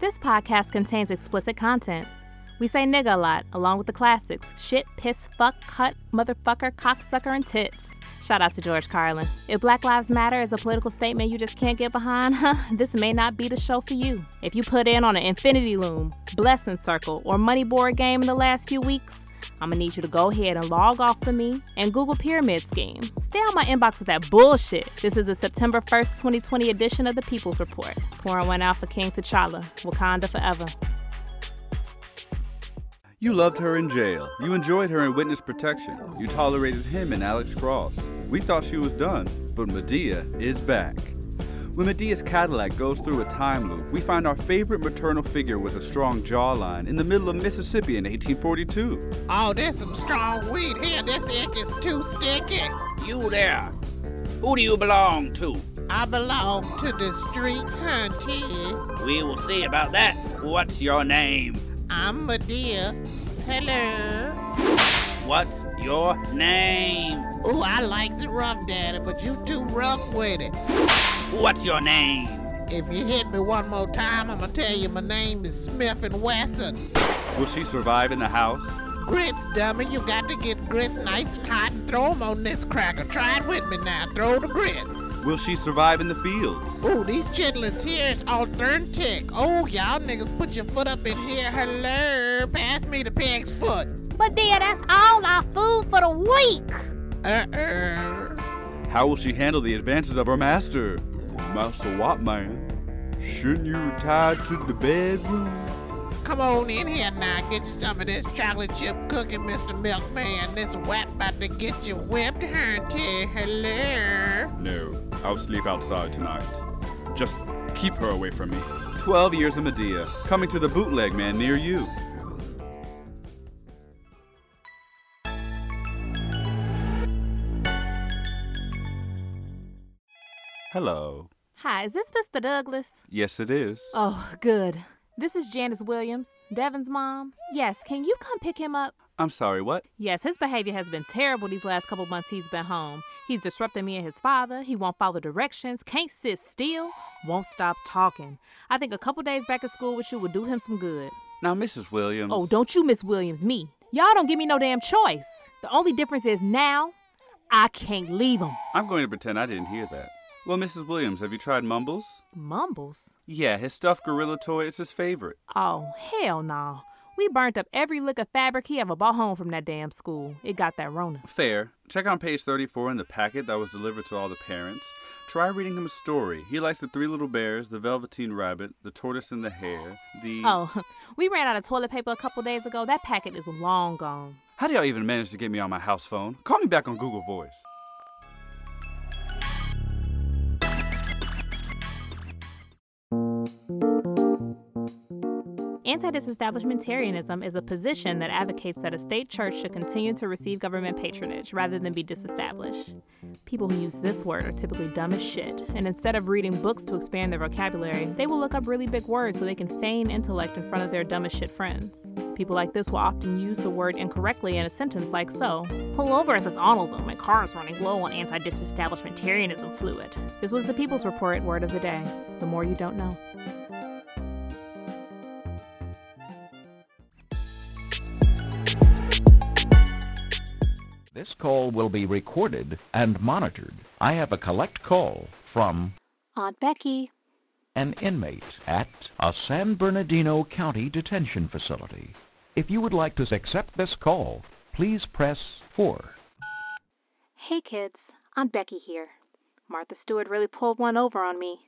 This podcast contains explicit content. We say nigga a lot, along with the classics shit, piss, fuck, cut, motherfucker, cocksucker, and tits. Shout out to George Carlin. If Black Lives Matter is a political statement you just can't get behind, huh, this may not be the show for you. If you put in on an infinity loom, blessing circle, or money board game in the last few weeks, I'm gonna need you to go ahead and log off for me and Google Pyramid Scheme. Stay on my inbox with that bullshit. This is the September 1st, 2020 edition of the People's Report. Pouring one out for King T'Challa. Wakanda forever. You loved her in jail. You enjoyed her in witness protection. You tolerated him in Alex Cross. We thought she was done, but Madea is back. When Madea's Cadillac goes through a time loop, we find our favorite maternal figure with a strong jawline in the middle of Mississippi in 1842. Oh, there's some strong weed here. This ink is too sticky. You there. Who do you belong to? I belong to the streets, hunty. We will see about that. What's your name? I'm Madea. Hello. What's your name? Ooh, I like the rough, daddy, but you too rough with it. What's your name? If you hit me one more time, I'm gonna tell you my name is Smith and Wesson. Will she survive in the house? Grits, dummy. You got to get grits nice and hot and throw 'em on this cracker. Try it with me now. Throw the grits. Will she survive in the fields? Ooh, these chitlins here is authentic. Oh, y'all niggas put your foot up in here. Hello. Pass me the pig's foot. But dear, that's all our food for the week. Uh-uh. How will she handle the advances of her master? Master what, man? Shouldn't you retire to the bedroom? Come on in here now. Get you some of this chocolate chip cookie, Mr. Milkman. This wet about to get you whipped, hunty. Hello. No, I'll sleep outside tonight. Just keep her away from me. 12 years of Madea, coming to the bootleg man near you. Hello. Hi, is this Mr. Douglas? Yes, it is. Oh, good. This is Janice Williams, Devin's mom. Yes, can you come pick him up? I'm sorry, what? Yes, his behavior has been terrible these last couple months he's been home. He's disrupting me and his father. He won't follow directions, can't sit still, won't stop talking. I think a couple days back at school with you would do him some good. Now, Mrs. Williams. Oh, don't you Miss Williams me. Y'all don't give me no damn choice. The only difference is now I can't leave him. I'm going to pretend I didn't hear that. Well, Mrs. Williams, have you tried Mumbles? Mumbles? Yeah, his stuffed gorilla toy is his favorite. Oh, hell no. We burnt up every lick of fabric he ever bought home from that damn school. It got that Rona. Fair. Check on page 34 in the packet that was delivered to all the parents. Try reading him a story. He likes the Three Little Bears, the Velveteen Rabbit, the Tortoise and the Hare, the. Oh, we ran out of toilet paper a couple days ago. That packet is long gone. How do y'all even manage to get me on my house phone? Call me back on Google Voice. Anti disestablishmentarianism is a position that advocates that a state church should continue to receive government patronage rather than be disestablished. People who use this word are typically dumb as shit, and instead of reading books to expand their vocabulary, they will look up really big words so they can feign intellect in front of their dumb as shit friends. People like this will often use the word incorrectly in a sentence like so Pull over at this AutoZone, my car is running low on anti disestablishmentarianism fluid. This was the People's Report word of the day. The more you don't know. This call will be recorded and monitored. I have a collect call from Aunt Becky. an inmate at a San Bernardino County detention facility. If you would like to accept this call, please press 4. Hey kids, Aunt Becky here. Martha Stewart really pulled one over on me.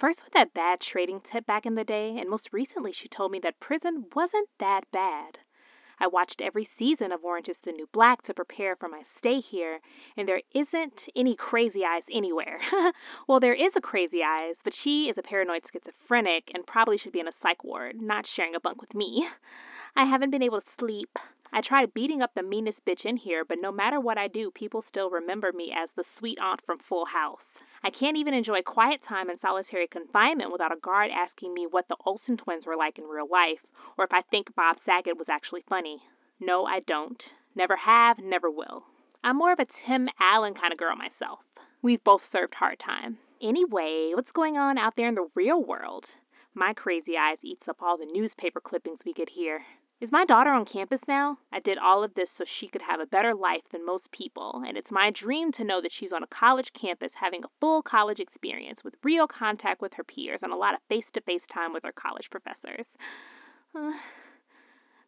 First with that bad trading tip back in the day, and most recently she told me that prison wasn't that bad. I watched every season of Orange is the New Black to prepare for my stay here, and there isn't any crazy eyes anywhere. well, there is a crazy eyes, but she is a paranoid schizophrenic and probably should be in a psych ward, not sharing a bunk with me. I haven't been able to sleep. I tried beating up the meanest bitch in here, but no matter what I do, people still remember me as the sweet aunt from Full House. I can't even enjoy quiet time in solitary confinement without a guard asking me what the Olsen twins were like in real life, or if I think Bob Saget was actually funny. No, I don't. Never have, never will. I'm more of a Tim Allen kind of girl myself. We've both served hard time. Anyway, what's going on out there in the real world? My crazy eyes eats up all the newspaper clippings we get here. Is my daughter on campus now? I did all of this so she could have a better life than most people, and it's my dream to know that she's on a college campus having a full college experience with real contact with her peers and a lot of face to face time with her college professors.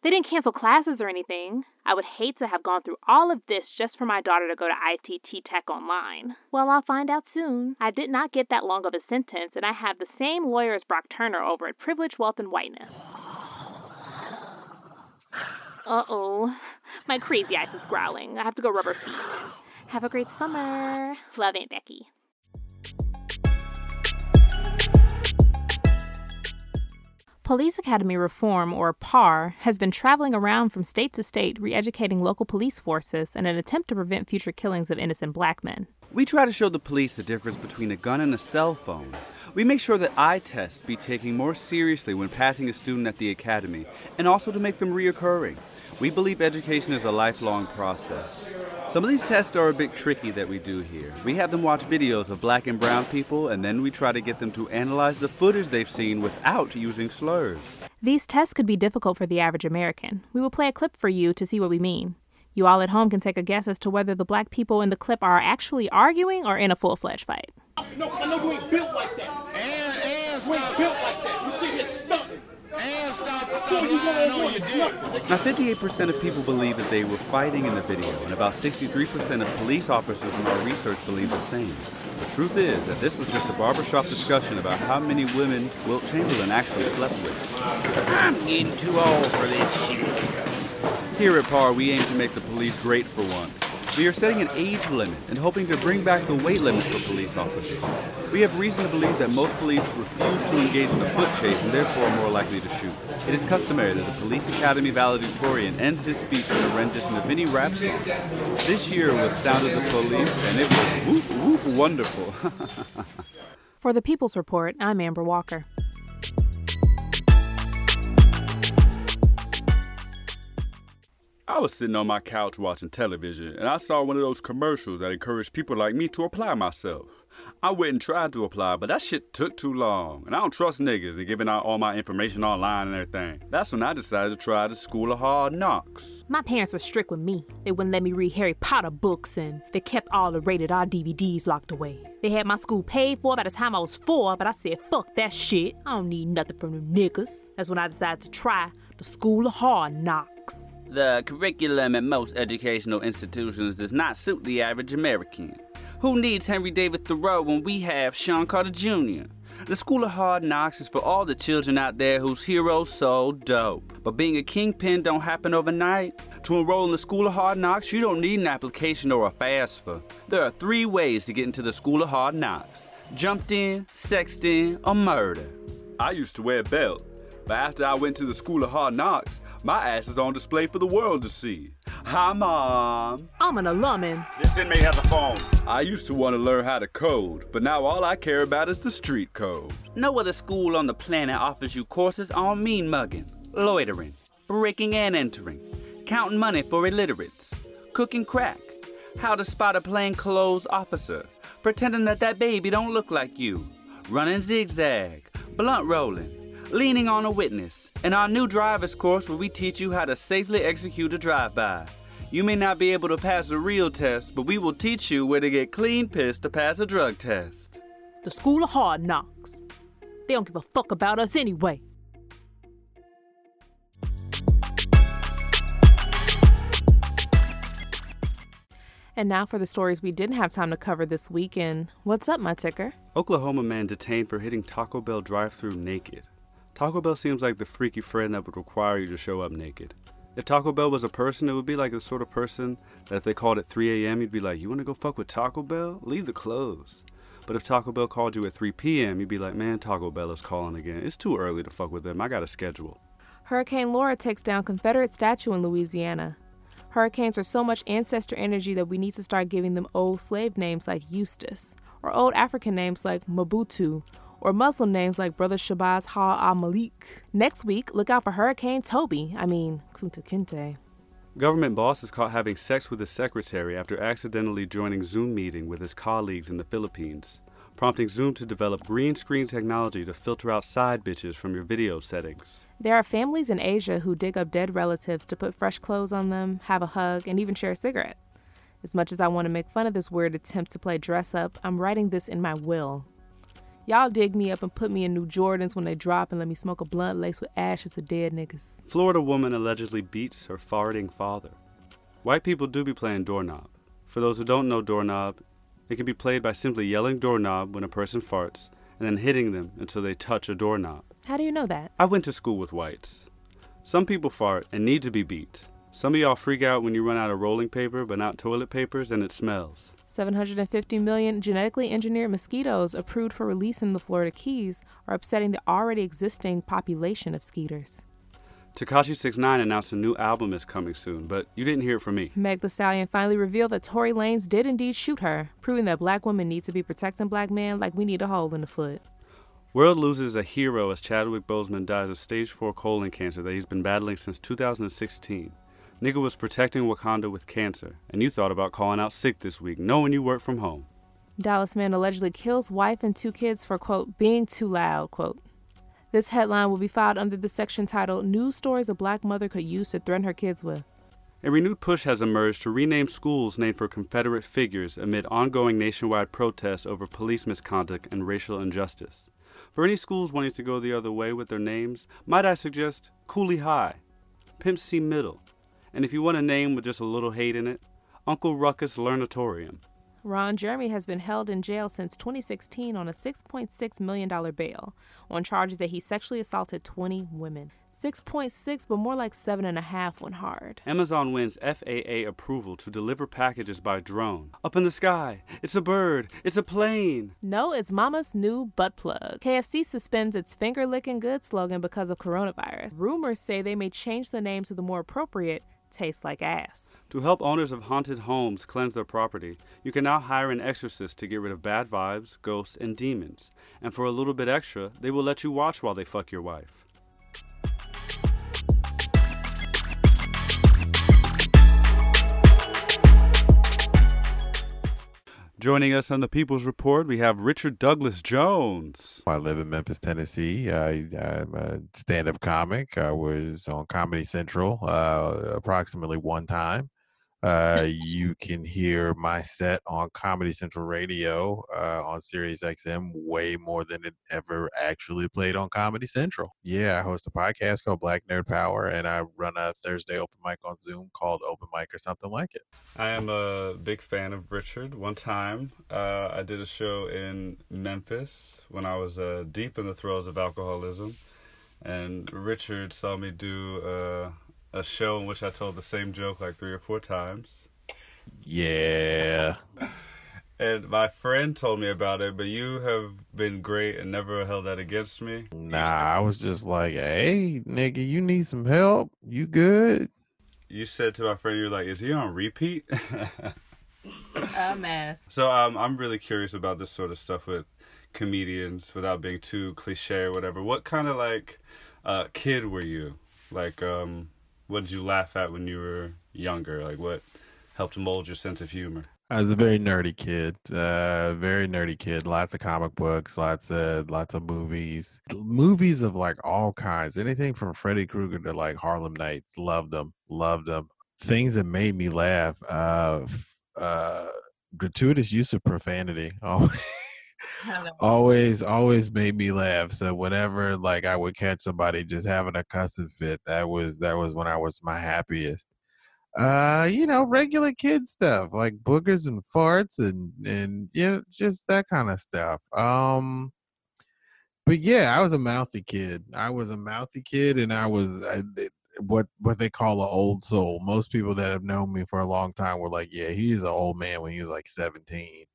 They didn't cancel classes or anything. I would hate to have gone through all of this just for my daughter to go to ITT Tech Online. Well, I'll find out soon. I did not get that long of a sentence, and I have the same lawyer as Brock Turner over at Privilege, Wealth, and Whiteness. Uh oh. My crazy eyes is growling. I have to go rub her feet. Have a great summer. Love Aunt Becky. Police Academy Reform, or PAR, has been traveling around from state to state re educating local police forces in an attempt to prevent future killings of innocent black men. We try to show the police the difference between a gun and a cell phone. We make sure that eye tests be taken more seriously when passing a student at the academy, and also to make them reoccurring. We believe education is a lifelong process. Some of these tests are a bit tricky that we do here. We have them watch videos of black and brown people, and then we try to get them to analyze the footage they've seen without using slurs. These tests could be difficult for the average American. We will play a clip for you to see what we mean. You all at home can take a guess as to whether the black people in the clip are actually arguing or in a full fledged fight. No, I know you ain't built like that. And, and You ain't built like that. You sit here stunting. And stop, stop you lying on your dick. Now, 58% of people believe that they were fighting in the video, and about 63% of police officers in our research believe the same. The truth is that this was just a barbershop discussion about how many women Wilt Chamberlain actually slept with. I'm getting too old for this shit. Here at PAR, we aim to make the police great for once. We are setting an age limit and hoping to bring back the weight limit for police officers. We have reason to believe that most police refuse to engage in a foot chase and therefore are more likely to shoot. It is customary that the Police Academy valedictorian ends his speech with a rendition of any rap song. This year was Sound of the Police, and it was whoop whoop wonderful. For the People's Report, I'm Amber Walker. I was sitting on my couch watching television, and I saw one of those commercials that encouraged people like me to apply myself. I went and tried to apply, but that shit took too long, and I don't trust niggas and giving out all my information online and everything. That's when I decided to try the School of Hard Knocks. My parents were strict with me. They wouldn't let me read Harry Potter books and they kept all the rated R DVDs locked away. They had my school paid for by the time I was four, but I said, fuck that shit. I don't need nothing from them niggas. That's when I decided to try the School of Hard Knocks. The curriculum at most educational institutions does not suit the average American. Who needs Henry David Thoreau when we have Sean Carter Jr.? The School of Hard Knocks is for all the children out there whose heroes so dope. But being a kingpin don't happen overnight. To enroll in the School of Hard Knocks, you don't need an application or a FAFSA. There are three ways to get into the School of Hard Knocks jumped in, sexed in, or murder. I used to wear a belt, but after I went to the School of Hard Knocks, my ass is on display for the world to see. Hi, Mom. I'm an alumn. This inmate has a phone. I used to want to learn how to code, but now all I care about is the street code. No other school on the planet offers you courses on mean mugging, loitering, breaking and entering, counting money for illiterates, cooking crack, how to spot a plainclothes officer, pretending that that baby don't look like you, running zigzag, blunt rolling, leaning on a witness, and our new driver's course where we teach you how to safely execute a drive-by. You may not be able to pass a real test, but we will teach you where to get clean pissed to pass a drug test. The School of Hard Knocks. They don't give a fuck about us anyway. And now for the stories we didn't have time to cover this weekend. What's up, my ticker? Oklahoma man detained for hitting Taco Bell drive-through naked. Taco Bell seems like the freaky friend that would require you to show up naked. If Taco Bell was a person, it would be like the sort of person that if they called at 3 a.m., you'd be like, You want to go fuck with Taco Bell? Leave the clothes. But if Taco Bell called you at 3 p.m., you'd be like, Man, Taco Bell is calling again. It's too early to fuck with them. I got a schedule. Hurricane Laura takes down Confederate statue in Louisiana. Hurricanes are so much ancestor energy that we need to start giving them old slave names like Eustace, or old African names like Mobutu, or Muslim names like Brother Shabazz Ha al Malik. Next week, look out for Hurricane Toby. I mean, Kunta Kinte. Government boss is caught having sex with his secretary after accidentally joining Zoom meeting with his colleagues in the Philippines. prompting Zoom to develop green screen technology to filter out side bitches from your video settings. There are families in Asia who dig up dead relatives to put fresh clothes on them, have a hug, and even share a cigarette. As much as I want to make fun of this weird attempt to play dress up, I'm writing this in my will. Y'all dig me up and put me in New Jordans when they drop and let me smoke a blunt laced with ashes of dead niggas. Florida woman allegedly beats her farting father. White people do be playing doorknob. For those who don't know doorknob, it can be played by simply yelling doorknob when a person farts and then hitting them until they touch a doorknob. How do you know that? I went to school with whites. Some people fart and need to be beat. Some of y'all freak out when you run out of rolling paper but not toilet papers and it smells. 750 million genetically engineered mosquitoes approved for release in the Florida Keys are upsetting the already existing population of skeeters. Tekashi 69 announced a new album is coming soon, but you didn't hear it from me. Meg Thee Stallion finally revealed that Tory Lanez did indeed shoot her, proving that black women need to be protecting black men like we need a hole in the foot. World loses a hero as Chadwick Boseman dies of stage 4 colon cancer that he's been battling since 2016. Nigga was protecting Wakanda with cancer, and you thought about calling out sick this week, knowing you work from home. Dallas man allegedly kills wife and two kids for, quote, being too loud, quote. This headline will be filed under the section titled News Stories a Black Mother Could Use to Threaten Her Kids With. A renewed push has emerged to rename schools named for Confederate figures amid ongoing nationwide protests over police misconduct and racial injustice. For any schools wanting to go the other way with their names, might I suggest Cooley High, Pimp C Middle, and if you want a name with just a little hate in it, Uncle Ruckus Learnatorium. Ron Jeremy has been held in jail since 2016 on a $6.6 million bail on charges that he sexually assaulted 20 women. 6.6, but more like 7.5 when hard. Amazon wins FAA approval to deliver packages by drone. Up in the sky. It's a bird. It's a plane. No, it's Mama's new butt plug. KFC suspends its finger licking good slogan because of coronavirus. Rumors say they may change the name to the more appropriate Taste Like Ass. To help owners of haunted homes cleanse their property, you can now hire an exorcist to get rid of bad vibes, ghosts, and demons. And for a little bit extra, they will let you watch while they fuck your wife. Joining us on the People's Report, we have Richard Douglas Jones. I live in Memphis, Tennessee. I, I'm a stand up comic. I was on Comedy Central uh, approximately one time. Uh, you can hear my set on Comedy Central Radio uh, on Sirius XM way more than it ever actually played on Comedy Central. Yeah, I host a podcast called Black Nerd Power, and I run a Thursday open mic on Zoom called Open Mic or something like it. I am a big fan of Richard. One time, uh, I did a show in Memphis when I was uh, deep in the throes of alcoholism, and Richard saw me do uh, a show in which I told the same joke like three or four times. Yeah. And my friend told me about it, but you have been great and never held that against me. Nah, I was just like, hey, nigga, you need some help? You good? You said to my friend, you're like, is he on repeat? A mess. so um, I'm really curious about this sort of stuff with comedians without being too cliche or whatever. What kind of like uh, kid were you? Like, um, what did you laugh at when you were younger? Like, what helped mold your sense of humor? I was a very nerdy kid, uh, very nerdy kid. Lots of comic books, lots of lots of movies, movies of like all kinds. Anything from Freddy Krueger to like Harlem Nights. Loved them, loved them. Things that made me laugh. Uh, uh, gratuitous use of profanity. always, always made me laugh. So whenever like I would catch somebody just having a cussing fit, that was that was when I was my happiest. Uh you know regular kid stuff like boogers and farts and and you know just that kind of stuff um but yeah i was a mouthy kid. I was a mouthy kid and i was I, what what they call an old soul. Most people that have known me for a long time were like yeah he's an old man when he was like 17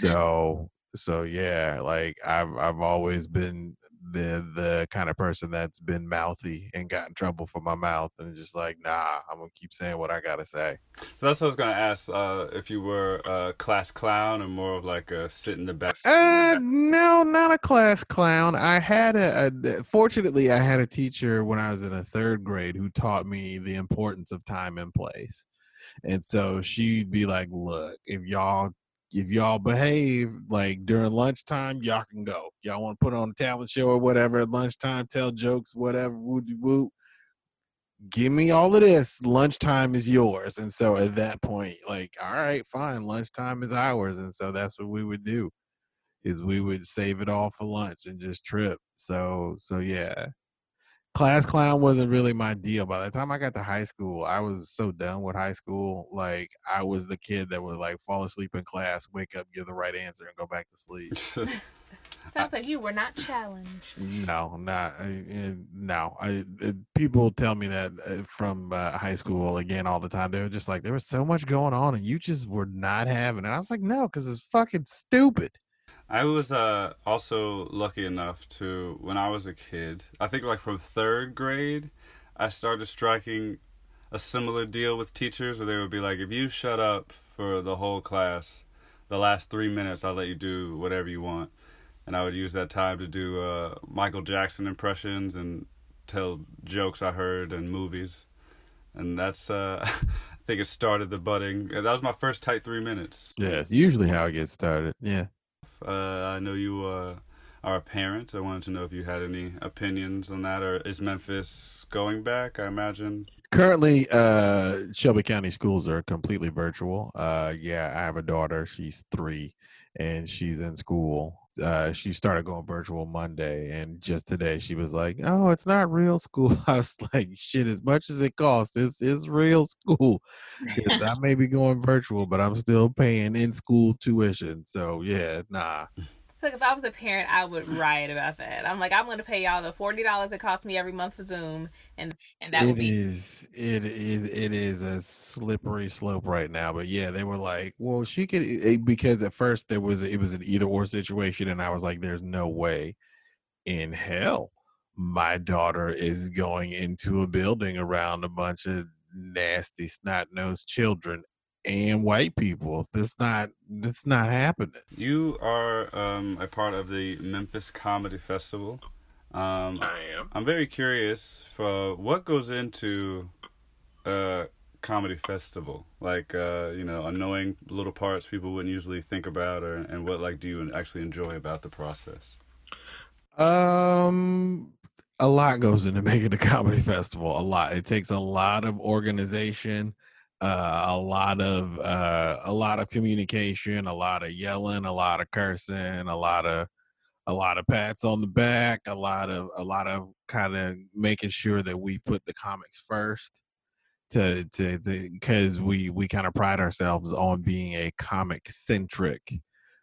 so so yeah like i've i've always been the the kind of person that's been mouthy and got in trouble for my mouth and just like nah i'm gonna keep saying what i gotta say So that's what I was gonna ask. Uh, if you were a class clown or more of like a sit in the back. uh no not a class clown i had a, a fortunately i had a teacher when i was in a third grade who taught me the importance of time and place and so she'd be like look if y'all if y'all behave like during lunchtime, y'all can go. Y'all want to put on a talent show or whatever at lunchtime, tell jokes, whatever, woo woo. Give me all of this. Lunchtime is yours. And so at that point, like, all right, fine, lunchtime is ours. And so that's what we would do is we would save it all for lunch and just trip. So so yeah. Class clown wasn't really my deal. By the time I got to high school, I was so done with high school. Like I was the kid that would like fall asleep in class, wake up, give the right answer, and go back to sleep. Sounds like you were not challenged. no, not I- eh, no. I eh, people tell me that uh, from uh, high school again all the time. They were just like there was so much going on, and you just were not having it. I was like, no, because it's fucking stupid. I was uh, also lucky enough to, when I was a kid, I think like from third grade, I started striking a similar deal with teachers where they would be like, if you shut up for the whole class, the last three minutes, I'll let you do whatever you want. And I would use that time to do uh, Michael Jackson impressions and tell jokes I heard in movies. And that's, uh, I think it started the budding. That was my first tight three minutes. Yeah, usually how it gets started. Yeah. Uh, I know you uh, are a parent. I wanted to know if you had any opinions on that, or is Memphis going back? I imagine. Currently, uh, Shelby County schools are completely virtual. Uh, yeah, I have a daughter. She's three, and she's in school. Uh, she started going virtual Monday, and just today she was like, "Oh, it's not real school." I was like, "Shit, as much as it costs, this is real school." I may be going virtual, but I'm still paying in school tuition. So yeah, nah. Look, if I was a parent, I would riot about that. I'm like, I'm going to pay y'all the forty dollars it costs me every month for Zoom, and and that It would be is it is it is a slippery slope right now but yeah they were like well she could eh, because at first there was it was an either or situation and i was like there's no way in hell my daughter is going into a building around a bunch of nasty snot-nosed children and white people that's not that's not happening You are um, a part of the Memphis Comedy Festival. Um, i am I'm very curious for what goes into a comedy festival. Like, uh, you know, annoying little parts people wouldn't usually think about, or and what like do you actually enjoy about the process? Um, a lot goes into making a comedy festival. A lot. It takes a lot of organization, uh, a lot of uh, a lot of communication, a lot of yelling, a lot of cursing, a lot of a lot of pats on the back, a lot of a lot of kind of making sure that we put the comics first to to because we we kind of pride ourselves on being a comic centric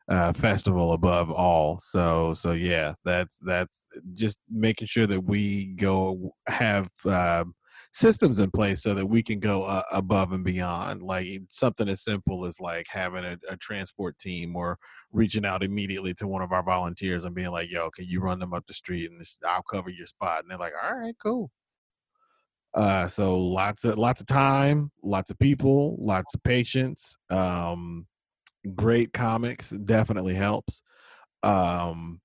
uh festival above all. So so yeah that's that's just making sure that we go have um systems in place so that we can go uh, above and beyond like something as simple as like having a, a transport team or reaching out immediately to one of our volunteers and being like yo can you run them up the street and this, i'll cover your spot and they're like all right cool. Uh so lots of lots of time lots of people lots of patience um great comics definitely helps um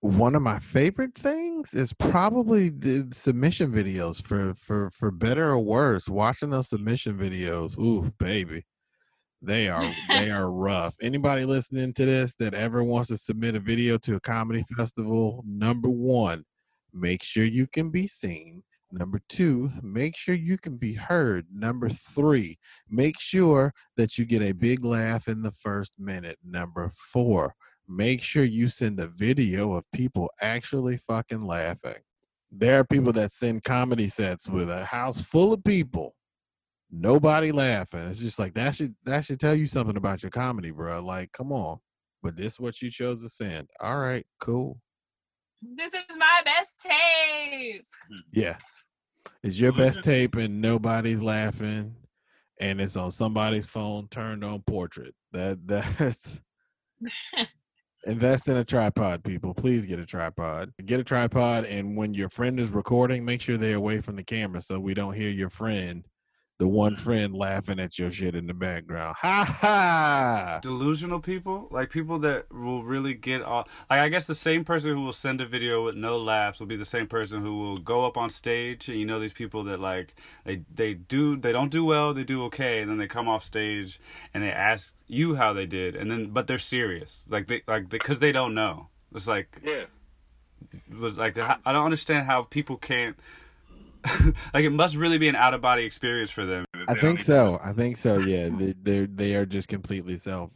one of my favorite things is probably the submission videos for for for better or worse watching those submission videos ooh baby they are they are rough anybody listening to this that ever wants to submit a video to a comedy festival number one make sure you can be seen Number two, make sure you can be heard. Number three, make sure that you get a big laugh in the first minute. Number four, make sure you send a video of people actually fucking laughing. There are people that send comedy sets with a house full of people, nobody laughing. It's just like that should that should tell you something about your comedy, bro. Like, come on. But this is what you chose to send. All right, cool. this is my best tape. Hmm. Yeah. It's your best tape and nobody's laughing and it's on somebody's phone turned on portrait. That that's invest in a tripod, people. Please get a tripod. Get a tripod and when your friend is recording, make sure they're away from the camera so we don't hear your friend the one friend laughing at your shit in the background. Ha ha! delusional people like people that will really get off like i guess the same person who will send a video with no laughs will be the same person who will go up on stage and you know these people that like they they do they don't do well they do okay and then they come off stage and they ask you how they did and then but they're serious like they like because they don't know it's like Yeah. it was like I I don't understand how people can't like it must really be an out of body experience for them. I think so. I think so. Yeah, they they they are just completely self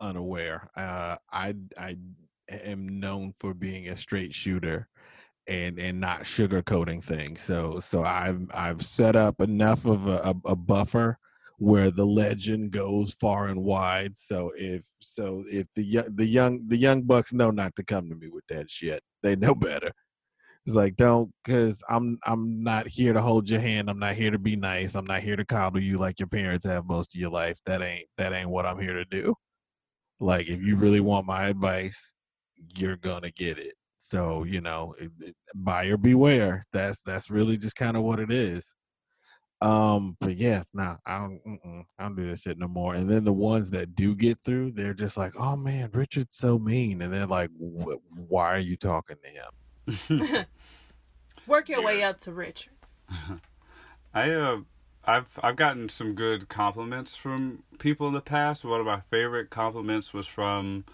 unaware. Uh, I I am known for being a straight shooter and and not sugarcoating things. So so I've I've set up enough of a, a, a buffer where the legend goes far and wide. So if so if the the young the young bucks know not to come to me with that shit. They know better. It's like don't because I'm I'm not here to hold your hand. I'm not here to be nice. I'm not here to coddle you like your parents have most of your life. That ain't that ain't what I'm here to do. Like if you really want my advice, you're gonna get it. So you know, buyer beware. That's that's really just kind of what it is. Um, but yeah, nah, I don't, I don't do this shit no more. And then the ones that do get through, they're just like, oh man, Richard's so mean, and they're like, why are you talking to him? Work your way up to Richard. I uh, I've I've gotten some good compliments from people in the past. One of my favorite compliments was from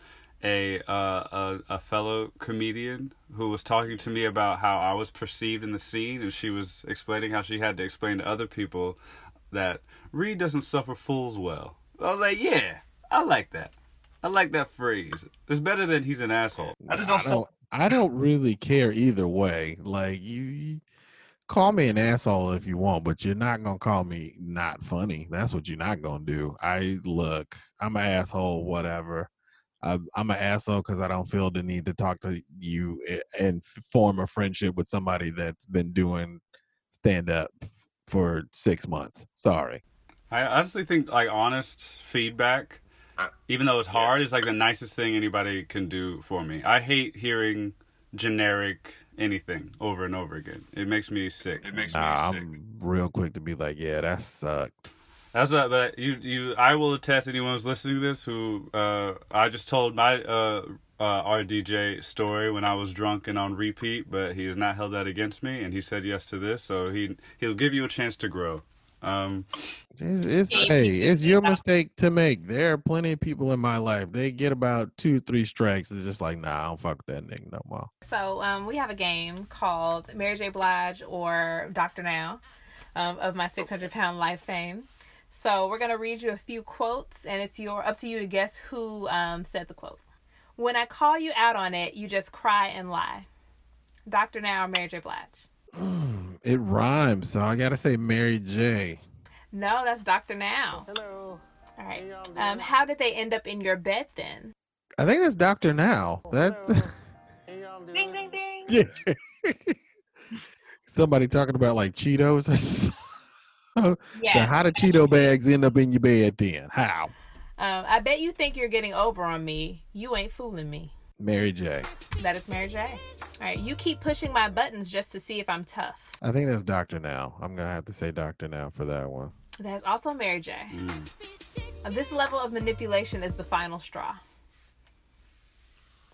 a uh, a, a fellow comedian who was talking to me about how I was perceived in the scene, and she was explaining how she had to explain to other people that Reed doesn't suffer fools well. I was like, yeah, I like that. I like that phrase. It's better than he's an asshole. I just don't. I don't, I don't really care either way. Like you, you call me an asshole if you want, but you're not gonna call me not funny. That's what you're not gonna do. I look, I'm an asshole, whatever. I, I'm an asshole because I don't feel the need to talk to you and form a friendship with somebody that's been doing stand up for six months. Sorry. I honestly think like honest feedback, even though it's hard, it's like the nicest thing anybody can do for me. I hate hearing generic anything over and over again. It makes me sick. It makes Nah, me sick. I'm real quick to be like, yeah, that sucked. That's not, but you, you, I will attest anyone who's listening to this who, uh, I just told my, uh, uh, RDJ story when I was drunk and on repeat, but he has not held that against me, and he said yes to this, so he, he'll give you a chance to grow. Um, It's, it's hey, it's your mistake to make. There are plenty of people in my life. They get about two, three strikes. It's just like, nah, I don't fuck with that nigga no more. So um, we have a game called Mary J. Blige or Dr. Now um, of my 600 pound life fame. So we're gonna read you a few quotes, and it's your up to you to guess who um, said the quote. When I call you out on it, you just cry and lie. Dr. Now or Mary J. Blige? It rhymes, so I gotta say Mary J. No, that's Dr. Now. Hello. All right. Um, how did they end up in your bed then? I think that's Doctor Now. That's Ding ding ding. yeah. Somebody talking about like Cheetos or something. So Yeah. how did Cheeto bags end up in your bed then? How? Um, I bet you think you're getting over on me. You ain't fooling me. Mary J. That is Mary J. All right. You keep pushing my buttons just to see if I'm tough. I think that's Doctor Now. I'm gonna have to say Doctor Now for that one. That's also Mary J. Uh, This level of manipulation is the final straw.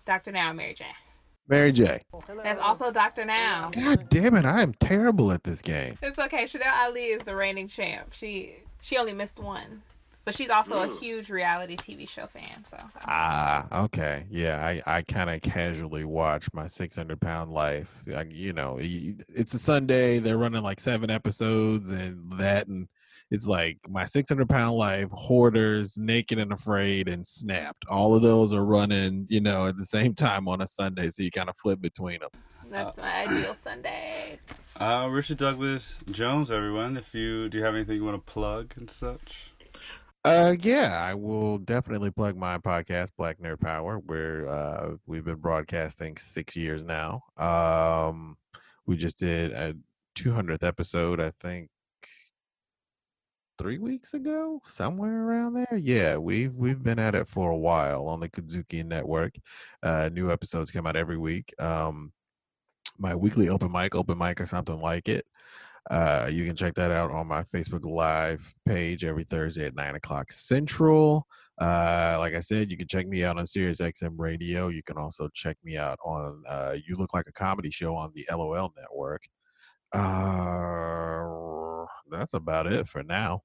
Dr. Now, Mary J. Mary J. That's also Dr. Now. God damn it, I am terrible at this game. It's okay. Chanel Ali is the reigning champ. She she only missed one, but she's also a huge reality TV show fan. So, so. Ah, okay. Yeah, I, I kind of casually watch my 600 pound life. I, you know, it's a Sunday. They're running like seven episodes and that. And it's like my 600 pound life, Hoarders, Naked and Afraid, and Snapped. All of those are running, you know, at the same time on a Sunday. So you kind of flip between them. that's my ideal Sunday. uh, Richard Douglas Jones, everyone. If you do you have anything you want to plug and such? Uh, yeah, I will definitely plug my podcast, Black Nerd Power, where uh, we've been broadcasting six years now. Um, we just did a 200th episode, I think, three weeks ago, somewhere around there. Yeah, we've we've been at it for a while on the Kazuki Network. Uh, new episodes come out every week. Um, my weekly open mic, open mic or something like it. Uh, you can check that out on my Facebook Live page every Thursday at 9 o'clock Central. Uh, like I said, you can check me out on Sirius XM Radio. You can also check me out on uh, You Look Like a Comedy Show on the LOL Network. Uh, that's about it for now.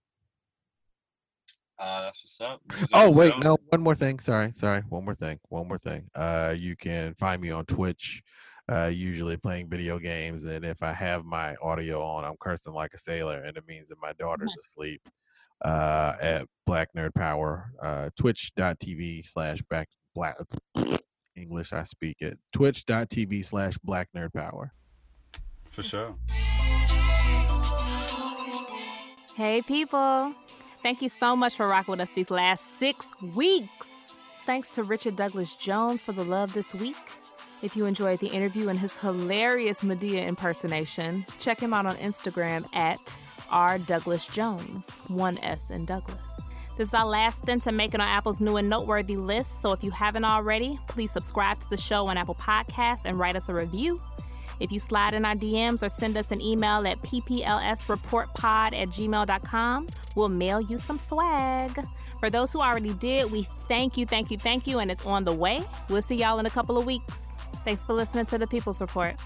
Uh, that's what's up. Oh wait, no, one more thing. Sorry, sorry. One more thing. One more thing. Uh, you can find me on Twitch. Uh, usually playing video games, and if I have my audio on, I'm cursing like a sailor, and it means that my daughter's asleep. Uh, at Black Nerd Power, uh, Twitch.tv slash Black Black English. I speak it. Twitch.tv slash Black Nerd Power. For sure. Hey, people. Thank you so much for rocking with us these last six weeks. Thanks to Richard Douglas Jones for the love this week. If you enjoyed the interview and his hilarious Madea impersonation, check him out on Instagram at R. Douglas Jones, one S in Douglas. This is our last stint to making on Apple's new and noteworthy list, so if you haven't already, please subscribe to the show on Apple Podcasts and write us a review. If you slide in our DMs or send us an email at pplsreportpod at gmail.com, we'll mail you some swag. For those who already did, we thank you, thank you, thank you, and it's on the way. We'll see y'all in a couple of weeks. Thanks for listening to the People's Report.